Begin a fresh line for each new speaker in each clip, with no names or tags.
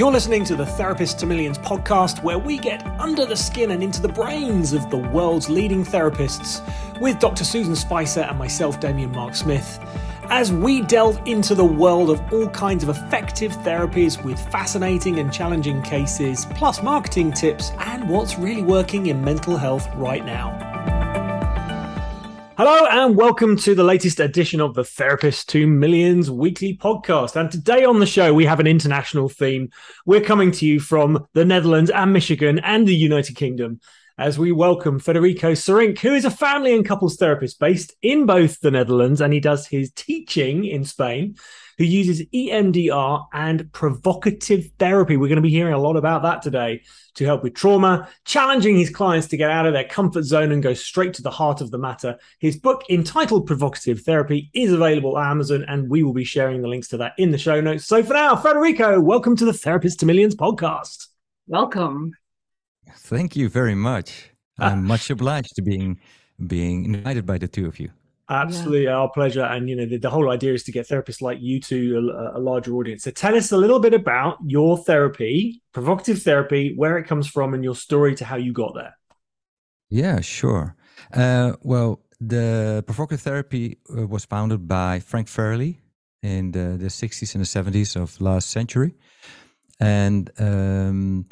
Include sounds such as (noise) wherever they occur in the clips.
You're listening to the Therapist to Millions podcast, where we get under the skin and into the brains of the world's leading therapists with Dr. Susan Spicer and myself, Damien Mark Smith, as we delve into the world of all kinds of effective therapies with fascinating and challenging cases, plus marketing tips and what's really working in mental health right now. Hello and welcome to the latest edition of the Therapist to Millions weekly podcast. And today on the show, we have an international theme. We're coming to you from the Netherlands and Michigan and the United Kingdom as we welcome Federico Sarink, who is a family and couples therapist based in both the Netherlands and he does his teaching in Spain who uses EMDR and provocative therapy. We're going to be hearing a lot about that today to help with trauma, challenging his clients to get out of their comfort zone and go straight to the heart of the matter. His book entitled Provocative Therapy is available at Amazon, and we will be sharing the links to that in the show notes. So for now, Federico, welcome to the Therapist to Millions podcast.
Welcome.
Thank you very much. (laughs) I'm much obliged to being being invited by the two of you.
Absolutely, yeah. our pleasure. And you know, the, the, whole idea is to get therapists like you to a, a, larger audience. So, tell us a little bit about your therapy, provocative therapy, where it comes from, and your story to how you got there.
Yeah, sure. Uh, well, the provocative therapy uh, was founded by Frank Farrelly in the, the 60s and the 70s of last century, and um,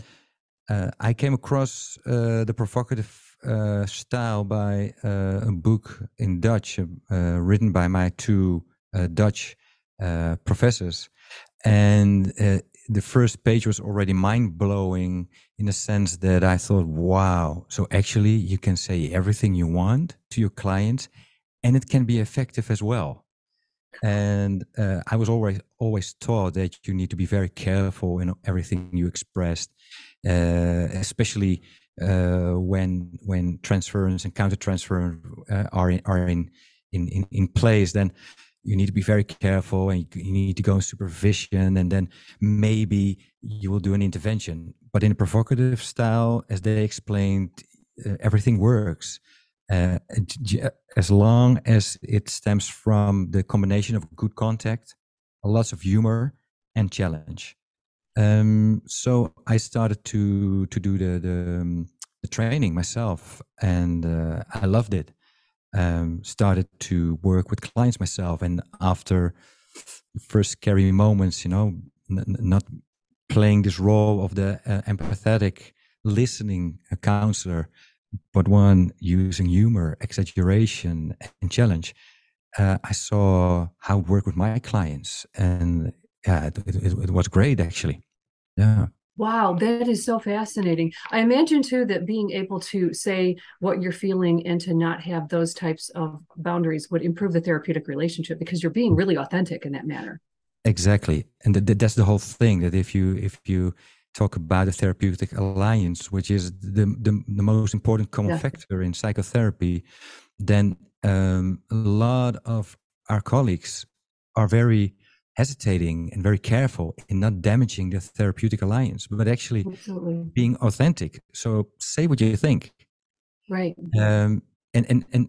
uh, I came across uh, the provocative uh, style by uh, a book in Dutch uh, written by my two uh, Dutch uh, professors. And uh, the first page was already mind blowing in the sense that I thought, wow, so actually you can say everything you want to your clients and it can be effective as well. And I was always always taught that you need to be very careful in everything you expressed, especially uh, when when transference and counter transference uh, are in, are in, in in in place, then you need to be very careful and you need to go in supervision, and then maybe you will do an intervention. But in a provocative style, as they explained, uh, everything works. Uh, as long as it stems from the combination of good contact, lots of humor, and challenge. Um, so I started to to do the the, um, the training myself, and uh, I loved it. Um, started to work with clients myself, and after first scary moments, you know, n- not playing this role of the uh, empathetic listening counselor, but one using humor, exaggeration, and challenge. Uh, I saw how it worked with my clients, and yeah, it, it, it was great actually. Yeah.
Wow, that is so fascinating. I imagine too that being able to say what you're feeling and to not have those types of boundaries would improve the therapeutic relationship because you're being really authentic in that manner.
Exactly, and th- that's the whole thing. That if you if you talk about a therapeutic alliance, which is the the, the most important common yeah. factor in psychotherapy, then um, a lot of our colleagues are very hesitating and very careful in not damaging the therapeutic alliance, but actually Absolutely. being authentic. So say what you think.
Right.
Um, and, and, and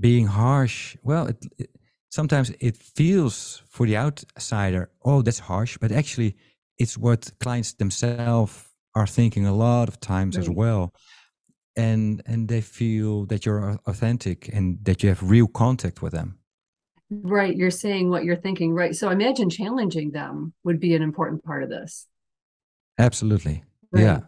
being harsh, well, it, it, sometimes it feels for the outsider, oh, that's harsh, but actually it's what clients themselves are thinking a lot of times right. as well. And, and they feel that you're authentic and that you have real contact with them.
Right. You're saying what you're thinking. Right. So imagine challenging them would be an important part of this.
Absolutely. Right. Yeah.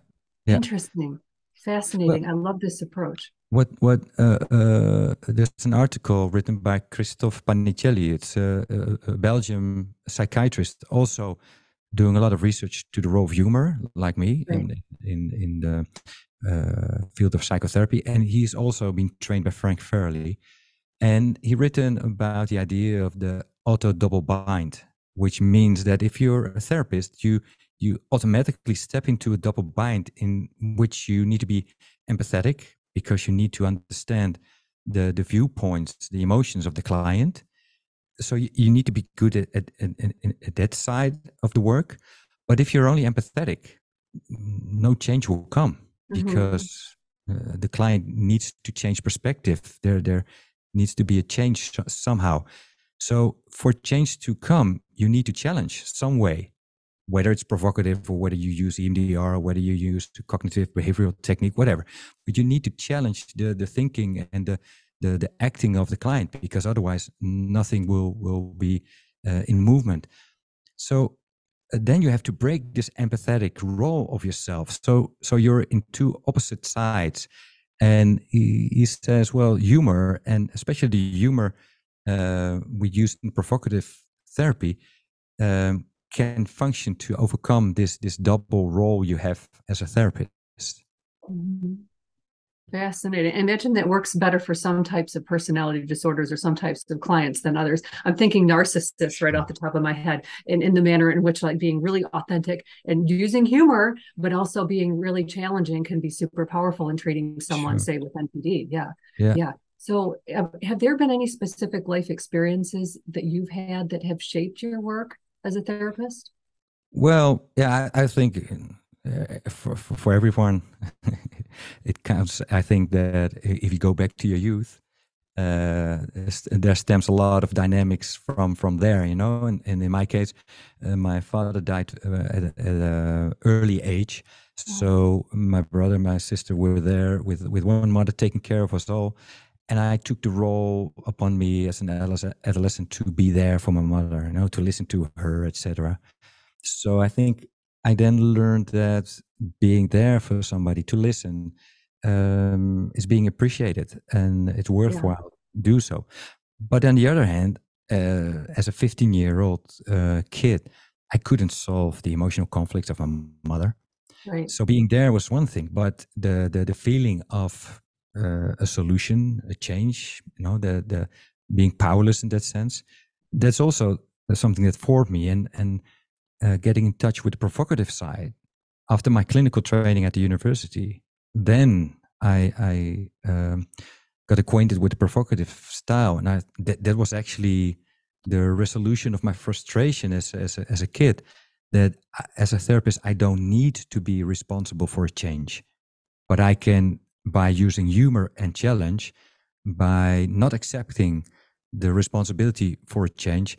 yeah.
Interesting. Fascinating. Well, I love this approach.
What what uh, uh, there's an article written by Christophe Panichelli. It's a, a, a Belgian psychiatrist, also doing a lot of research to the role of humor, like me, right. in in in the uh, field of psychotherapy, and he's also been trained by Frank Farrelly and he written about the idea of the auto double bind, which means that if you're a therapist, you you automatically step into a double bind in which you need to be empathetic because you need to understand the the viewpoints, the emotions of the client. So you, you need to be good at, at, at, at that side of the work. But if you're only empathetic, no change will come mm-hmm. because uh, the client needs to change perspective. They're they're needs to be a change somehow. So for change to come, you need to challenge some way. whether it's provocative or whether you use EMDR, or whether you use cognitive behavioral technique, whatever. But you need to challenge the, the thinking and the, the, the acting of the client because otherwise nothing will, will be uh, in movement. So uh, then you have to break this empathetic role of yourself. So, so you're in two opposite sides. And he, he says, well, humor, and especially the humor uh, we use in provocative therapy, um, can function to overcome this this double role you have as a therapist.
Mm-hmm. Fascinating. I imagine that works better for some types of personality disorders or some types of clients than others. I'm thinking narcissists right off the top of my head, in, in the manner in which like being really authentic and using humor, but also being really challenging can be super powerful in treating someone, sure. say with NPD. Yeah.
Yeah.
Yeah. So, have, have there been any specific life experiences that you've had that have shaped your work as a therapist?
Well, yeah, I, I think for, for, for everyone, (laughs) it counts. I think that if you go back to your youth, uh, there stems a lot of dynamics from from there, you know. And, and in my case, uh, my father died uh, at, at an early age, so my brother, and my sister were there with with one mother taking care of us all, and I took the role upon me as an adolescent to be there for my mother, you know, to listen to her, etc. So I think I then learned that being there for somebody to listen um, is being appreciated and it's worthwhile yeah. do so. But on the other hand, uh, as a 15 year old uh, kid, I couldn't solve the emotional conflicts of my mother.
Right.
So being there was one thing, but the the, the feeling of uh, a solution, a change, you know, the the being powerless in that sense, that's also something that formed me. And and uh, getting in touch with the provocative side after my clinical training at the university, then I, I um, got acquainted with the provocative style, and I, that, that was actually the resolution of my frustration as as a, as a kid. That as a therapist, I don't need to be responsible for a change, but I can, by using humor and challenge, by not accepting the responsibility for a change,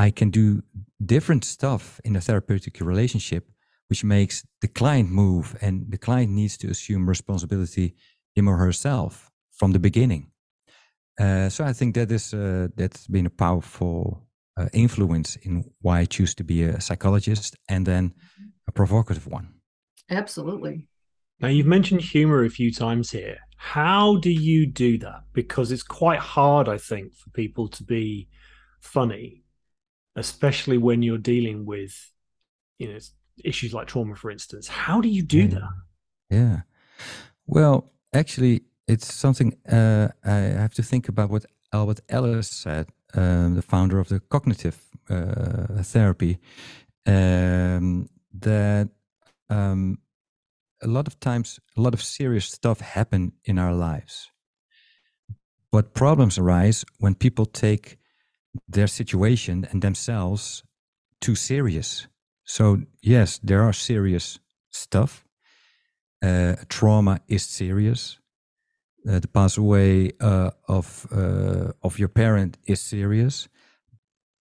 I can do different stuff in a therapeutic relationship, which makes the client move, and the client needs to assume responsibility him or herself from the beginning. Uh, so I think that is uh, that's been a powerful uh, influence in why I choose to be a psychologist and then a provocative one.
Absolutely.
Now you've mentioned humor a few times here. How do you do that? Because it's quite hard, I think, for people to be funny especially when you're dealing with you know issues like trauma for instance. How do you do
yeah.
that?
Yeah. Well actually it's something uh, i have to think about what albert ellis said um, the founder of the cognitive uh, therapy um, that um, a lot of times a lot of serious stuff happen in our lives. But problems arise when people take their situation and themselves too serious. So yes, there are serious stuff. Uh, trauma is serious. Uh, the pass away uh, of uh, of your parent is serious,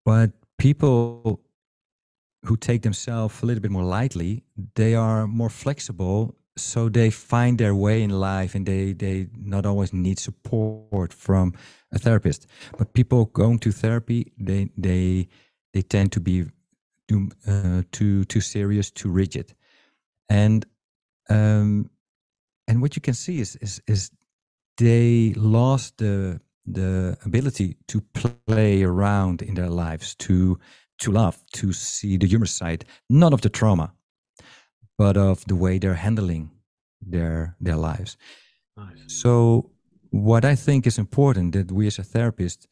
but people who take themselves a little bit more lightly, they are more flexible, so they find their way in life, and they they not always need support from a therapist. But people going to therapy, they they they tend to be too uh, too too serious, too rigid, and um, and what you can see is is is they lost the the ability to play around in their lives, to to laugh, to see the humor side, not of the trauma, but of the way they're handling their their lives. Nice. So what I think is important that we as a therapist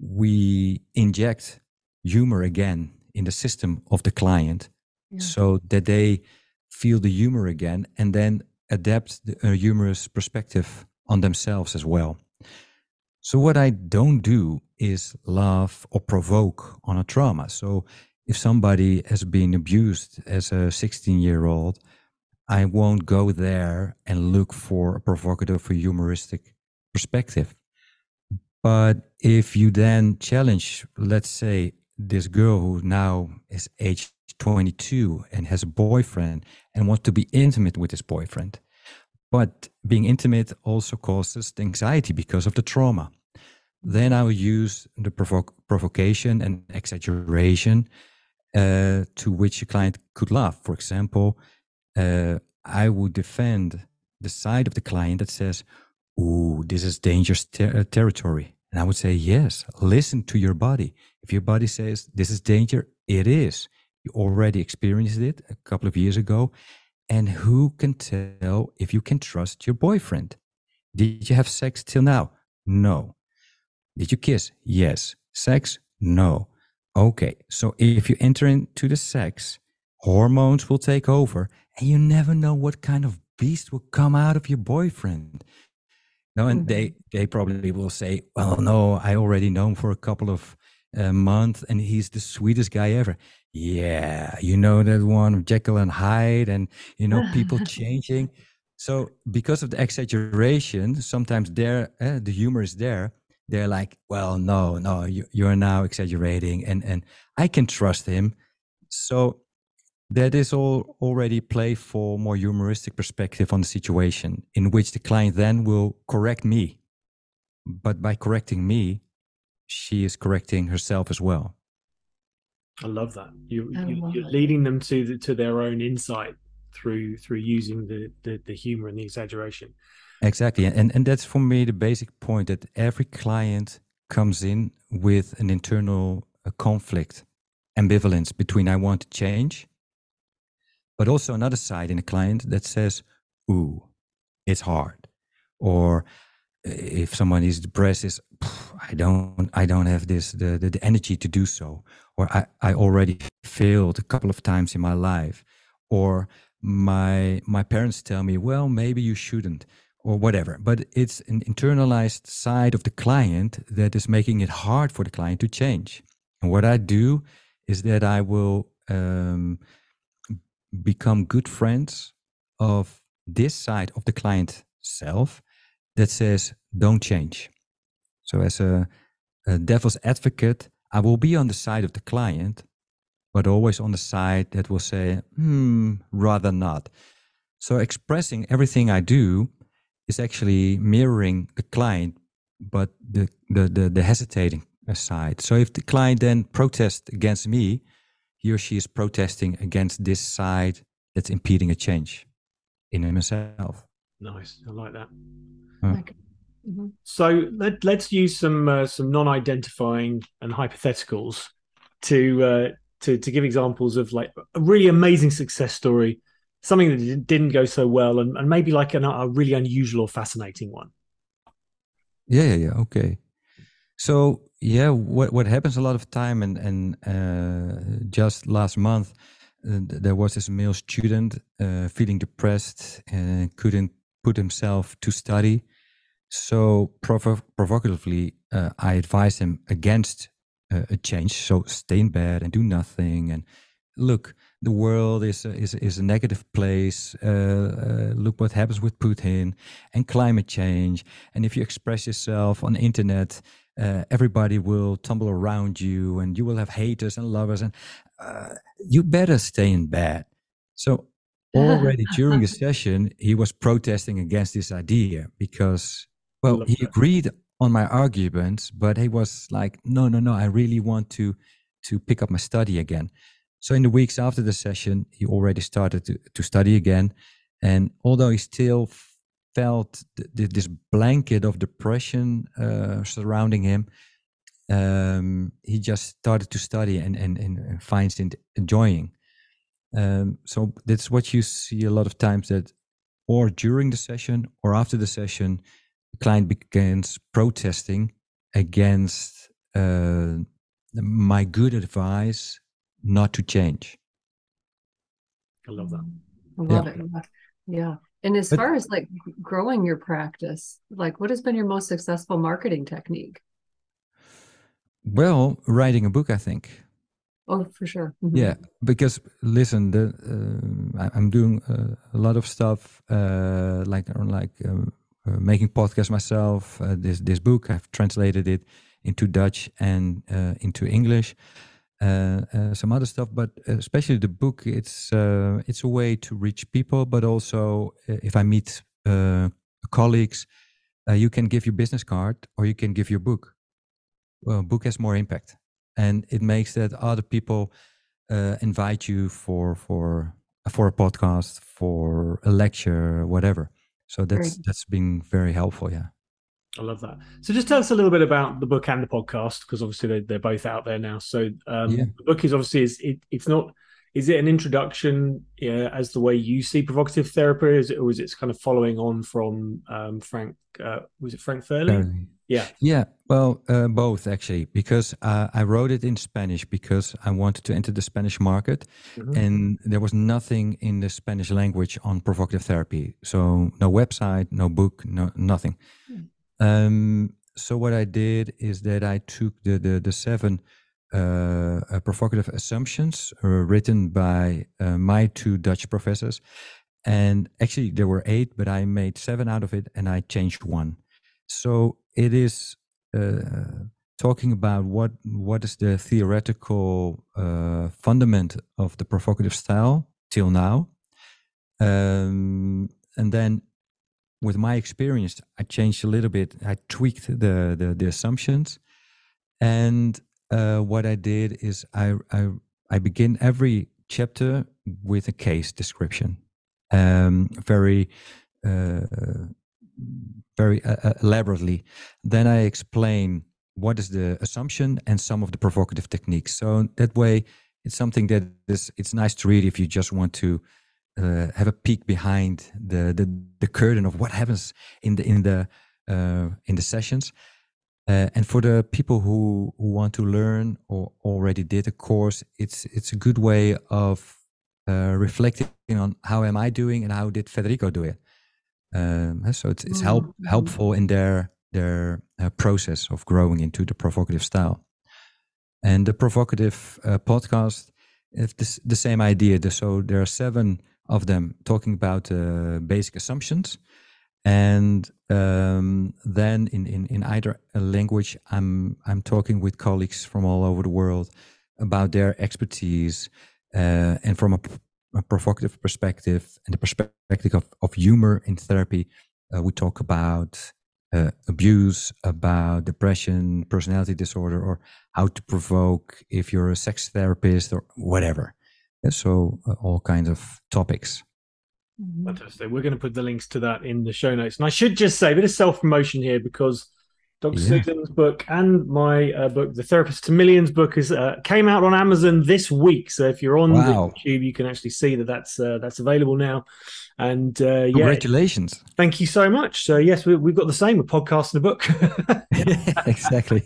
we inject humor again in the system of the client yeah. so that they feel the humor again and then adapt the, a humorous perspective on themselves as well. So what I don't do is laugh or provoke on a trauma. So if somebody has been abused as a 16 year old, I won't go there and look for a provocative or humoristic perspective. But if you then challenge, let's say, this girl who now is age 22 and has a boyfriend and wants to be intimate with his boyfriend. But being intimate also causes anxiety because of the trauma. Then I will use the provo- provocation and exaggeration uh, to which a client could laugh. For example, uh, I would defend the side of the client that says, Ooh, this is dangerous ter- uh, territory. And I would say, Yes, listen to your body. If your body says this is danger, it is. You already experienced it a couple of years ago. And who can tell if you can trust your boyfriend? Did you have sex till now? No. Did you kiss? Yes. Sex? No. Okay. So if you enter into the sex, hormones will take over and you never know what kind of beast will come out of your boyfriend. No, and mm-hmm. they, they probably will say, well, no, I already know him for a couple of uh, months and he's the sweetest guy ever. Yeah. You know that one, Jekyll and Hyde and, you know, people (laughs) changing. So because of the exaggeration, sometimes there, uh, the humor is there they're like, well, no, no, you, you're now exaggerating, and and I can trust him. So that is all already play for more humoristic perspective on the situation, in which the client then will correct me. But by correcting me, she is correcting herself as well.
I love that. You, you are leading them to the, to their own insight through through using the, the the humor and the exaggeration.
Exactly. And, and that's for me the basic point that every client comes in with an internal uh, conflict, ambivalence between I want to change, but also another side in a client that says, Ooh, it's hard. Or if someone is depressed, is I don't I don't have this the, the, the energy to do so. Or I, I already failed a couple of times in my life. Or my my parents tell me, well, maybe you shouldn't or whatever. But it's an internalized side of the client that is making it hard for the client to change. And what I do is that I will um, become good friends of this side of the client self that says, don't change. So, as a, a devil's advocate, I will be on the side of the client, but always on the side that will say, hmm, rather not. So, expressing everything I do is actually mirroring the client, but the, the, the, the hesitating side. So if the client then protests against me, he or she is protesting against this side that's impeding a change in himself.
Nice, I like that. Mm-hmm. So let, let's use some uh, some non-identifying and hypotheticals to uh, to to give examples of like a really amazing success story something that didn't go so well and, and maybe like an, a really unusual or fascinating one.
Yeah yeah yeah. Okay. So yeah what what happens a lot of time and and uh, just last month uh, there was this male student uh, feeling depressed and couldn't put himself to study. So provo- provocatively uh, i advised him against uh, a change. So stay in bed and do nothing and look the world is a, is is a negative place. Uh, uh, look what happens with Putin and climate change. And if you express yourself on the internet, uh, everybody will tumble around you, and you will have haters and lovers. And uh, you better stay in bed. So (laughs) already during the session, he was protesting against this idea because, well, he agreed on my arguments, but he was like, no, no, no, I really want to to pick up my study again. So in the weeks after the session, he already started to, to study again. And although he still felt th- th- this blanket of depression uh, surrounding him, um, he just started to study and, and, and finds it enjoying. Um, so that's what you see a lot of times that or during the session or after the session, the client begins protesting against uh, my good advice not to change.
I love that.
I love yeah. it. Yeah. And as but, far as like growing your practice, like what has been your most successful marketing technique?
Well, writing a book, I think.
Oh, for sure.
Mm-hmm. Yeah, because listen, the, uh, I'm doing uh, a lot of stuff uh, like like um, uh, making podcasts myself. Uh, this this book I've translated it into Dutch and uh, into English. Uh, uh, some other stuff, but especially the book. It's uh, it's a way to reach people, but also uh, if I meet uh, colleagues, you can give your business card or you can give your book. Well, book has more impact, and it makes that other people invite you for for for a podcast, for a lecture, whatever. So that's right. that's been very helpful. Yeah.
I love that. So just tell us a little bit about the book and the podcast, because obviously they, they're both out there now. So um, yeah. the book is obviously is it, it's not. Is it an introduction yeah, as the way you see provocative therapy, is it, or is it kind of following on from um, Frank? Uh, was it Frank Fairley? Yeah.
Yeah. Well, uh, both actually, because uh, I wrote it in Spanish because I wanted to enter the Spanish market, mm-hmm. and there was nothing in the Spanish language on provocative therapy. So no website, no book, no nothing. Mm. Um, so what I did is that I took the the, the seven uh, uh, provocative assumptions uh, written by uh, my two Dutch professors, and actually there were eight, but I made seven out of it, and I changed one. So it is uh, talking about what what is the theoretical uh, fundament of the provocative style till now, um, and then with my experience, I changed a little bit. I tweaked the the, the assumptions, and uh, what I did is I, I I begin every chapter with a case description, um, very uh, very uh, uh, elaborately. Then I explain what is the assumption and some of the provocative techniques. So that way, it's something that is it's nice to read if you just want to uh, have a peek behind the, the, the curtain of what happens in the in the uh, in the sessions. Uh, and for the people who, who want to learn or already did a course, it's it's a good way of uh, reflecting on how am I doing and how did Federico do it. Um, so it's it's help mm-hmm. helpful in their their uh, process of growing into the provocative style. And the provocative uh, podcast, it's the same idea. So there are seven of them talking about uh, basic assumptions. And um, then in, in, in either language i'm i'm talking with colleagues from all over the world about their expertise uh, and from a, a, provocative perspective and the perspective of, of humor in therapy uh, we talk about uh, abuse about depression personality disorder or how to provoke if you're a sex therapist or whatever so uh, all kinds of topics.
Fantastic. We're going to put the links to that in the show notes. And I should just say a bit of self promotion here because Dr. Yeah. Susan's book and my uh, book, The Therapist to Millions book, is uh, came out on Amazon this week. So if you're on wow. YouTube, you can actually see that that's uh, that's available now. And uh, yeah,
congratulations!
Thank you so much. So yes, we, have got the same. a podcast and a book.
yeah, (laughs) (laughs) exactly.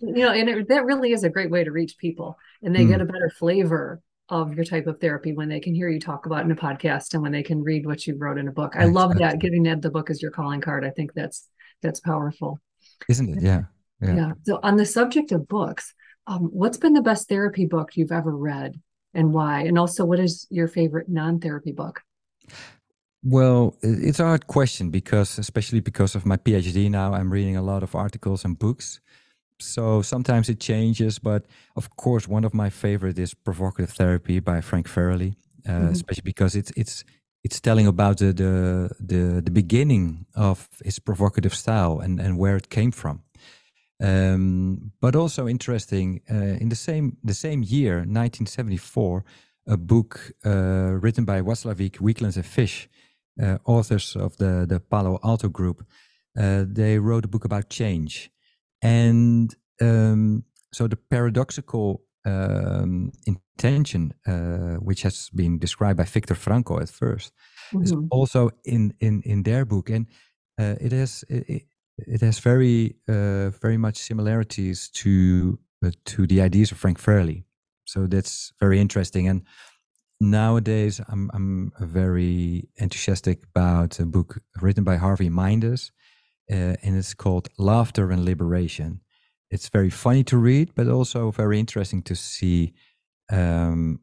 You know, and it, that really is a great way to reach people, and they mm. get a better flavor of your type of therapy when they can hear you talk about in a podcast and when they can read what you wrote in a book. I love that giving that the book as your calling card. I think that's that's powerful.
Isn't it? Yeah.
Yeah. yeah. So on the subject of books, um, what's been the best therapy book you've ever read and why? And also what is your favorite non-therapy book?
Well, it's a hard question because especially because of my PhD now, I'm reading a lot of articles and books so sometimes it changes but of course one of my favorite is provocative therapy by frank farrelly uh, mm-hmm. especially because it's it's it's telling about the, the, the the beginning of his provocative style and and where it came from um, but also interesting uh, in the same the same year 1974 a book uh, written by Watzlawick, Weaklands and Fish, uh, authors of the the Palo Alto group, uh, they wrote a book about change and um, so the paradoxical um, intention, uh, which has been described by Viktor Frankl at 1st mm-hmm. is also in, in, in their book, and uh, it has it, it has very uh, very much similarities to uh, to the ideas of Frank Farrelly. So that's very interesting. And nowadays, I'm I'm very enthusiastic about a book written by Harvey Mindess uh, and it's called Laughter and Liberation. It's very funny to read, but also very interesting to see um,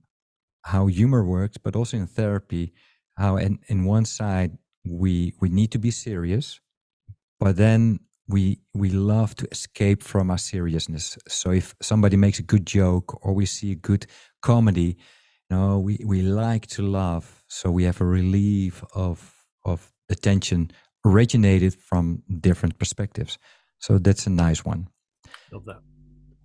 how humor works, but also in therapy, how in, in one side we we need to be serious, but then we we love to escape from our seriousness. So if somebody makes a good joke or we see a good comedy, you know, we we like to laugh. So we have a relief of of the tension originated from different perspectives. So that's a nice one.
Love that.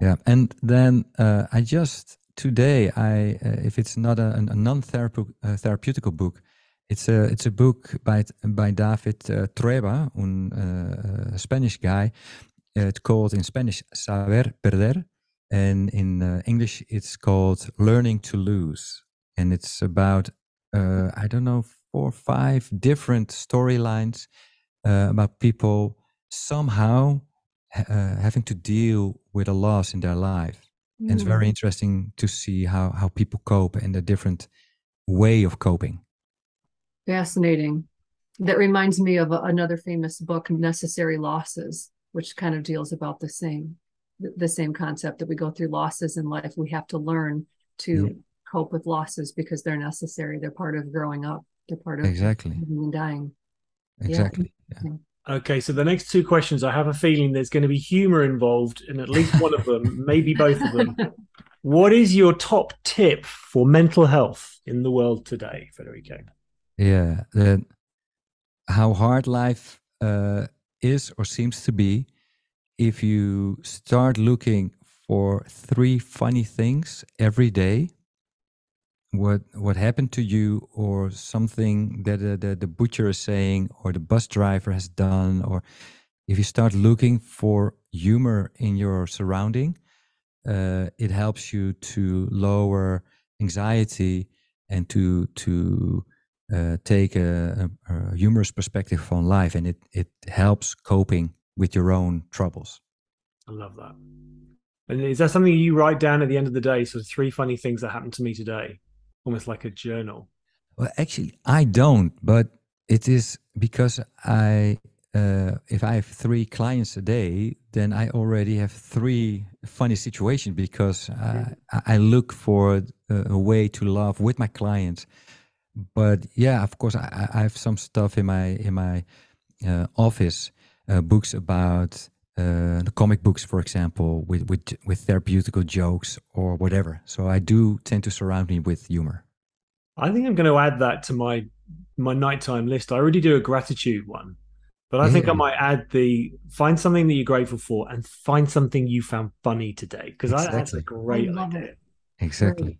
Yeah, and then uh, I just today I uh, if it's not a, a non-therapeutic uh, therapeutical book, it's a it's a book by by David uh, Trueba, un uh, Spanish guy. it's called in Spanish Saber Perder, and in uh, English it's called Learning to Lose, and it's about uh, I don't know four or five different storylines uh, about people somehow uh, having to deal with a loss in their life. Mm. And it's very mm. interesting to see how how people cope and a different way of coping.
Fascinating. That reminds me of a, another famous book, Necessary Losses, which kind of deals about the same the same concept that we go through losses in life. We have to learn to yeah. cope with losses because they're necessary. They're part of growing up. They're part of
exactly
and dying.
Exactly. Yeah.
Okay, so the next two questions, I have a feeling there's going to be humor involved in at least one of them, (laughs) maybe both of them. What is your top tip for mental health in the world today, Federico?
Yeah, the, how hard life uh, is or seems to be. If you start looking for three funny things every day, what what happened to you, or something that uh, the, the butcher is saying, or the bus driver has done, or if you start looking for humor in your surrounding, uh, it helps you to lower anxiety and to to uh, take a, a, a, humorous perspective on life, and it it helps coping with your own troubles.
I love that. And is that something you write down at the end of the day? sort of three funny things that happened to me today, almost like a journal.
Well, actually, I don't, but it is because I uh, if I have three clients a day, then I already have three funny situations because I, I look for a, a, way to laugh with my clients but yeah, of course, I, I have some stuff in my in my uh, office, uh, books about uh, the comic books, for example, with with with therapeutical jokes or whatever. So I do tend to surround me with humor.
I think I'm going to add that to my my nighttime list. I already do a gratitude one, but I yeah. think I might add the find something that you're grateful for and find something you found funny today because exactly. that's a great I love idea.
It. Exactly.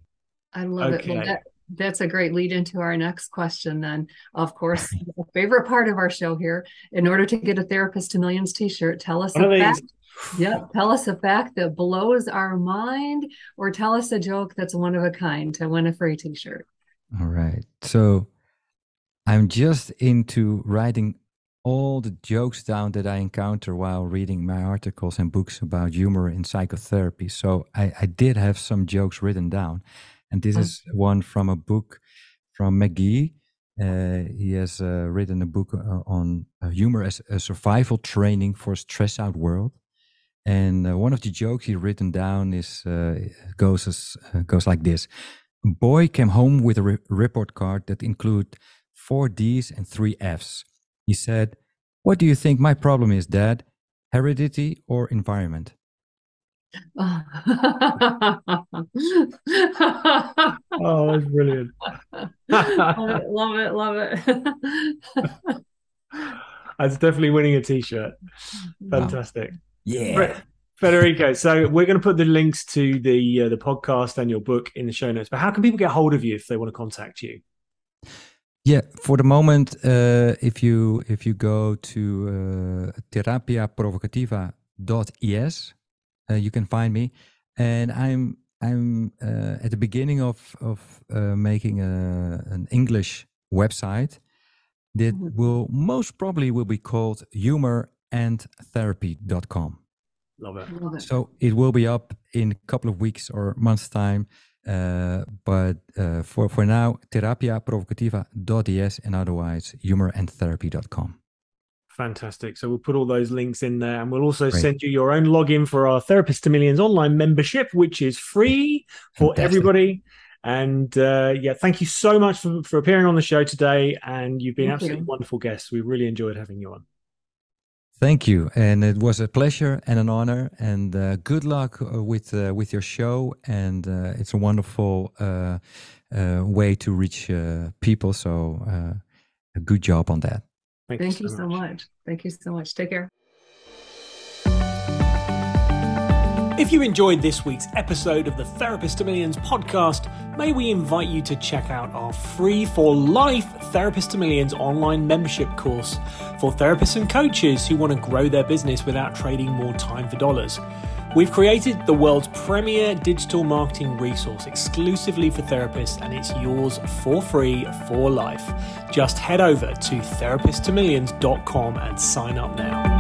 I love okay. it. Well, that, that's a great lead into our next question then. Of course favorite part of our show here in order to get a therapist to millions t-shirt tell us a fact. Yeah tell us a fact that blows our mind or tell us a joke that's one of a kind to win a free t-shirt.
All right. So i'm just into writing all the jokes down that i encounter while reading my articles and books about humor in psychotherapy. So i, I did have some jokes written down and this is one from a book from McGhee. Uh, he has uh, written a book uh, on uh, humor as a survival training for a stress out world. And uh, one of the jokes he written down is uh, goes as, goes like this: a Boy came home with a re- report card that included four D's and three F's. He said, "What do you think my problem is, Dad? Heredity or environment?"
Oh, that's brilliant.
love it, love it, love it. (laughs)
that's definitely winning a t-shirt. Fantastic. Wow.
Yeah.
Federico, so we're going to put the links to the uh, the podcast and your book in the show notes. But how can people get hold of you if they want to contact you?
Yeah, for the moment, uh, if you if you go to uh, terapiaprovocativa.es, uh, you can find me, and I'm I'm uh, at the beginning of of uh, making a, an English website that mm-hmm. will most probably will be called humorandtherapy.com.
Love it.
Love it.
So it will be up in a couple of weeks or months time. Uh, but uh, for for now, terapiaprovocativa.es and otherwise humorandtherapy.com.
Fantastic. So we'll put all those links in there and we'll also Great. send you your own login for our Therapist to Millions online membership, which is free for Fantastic. everybody. And uh, yeah, thank you so much for, for appearing on the show today. And you've been thank absolutely you. wonderful guests. We really enjoyed having you on.
Thank you, and it was a pleasure and an honor. And uh, good luck uh, with uh, with your show. And uh, it's a wonderful uh, uh, way to reach people. So, a good job on that.
Thank, Thank you, so, you much. so much. Thank you so much. Take care.
If you enjoyed this week's episode of the Therapist to Millions podcast, may we invite you to check out our free for life Therapist to Millions online membership course for therapists and coaches who want to grow their business without trading more time for dollars. We've created the world's premier digital marketing resource exclusively for therapists, and it's yours for free for life. Just head over to therapisttomillions.com and sign up now.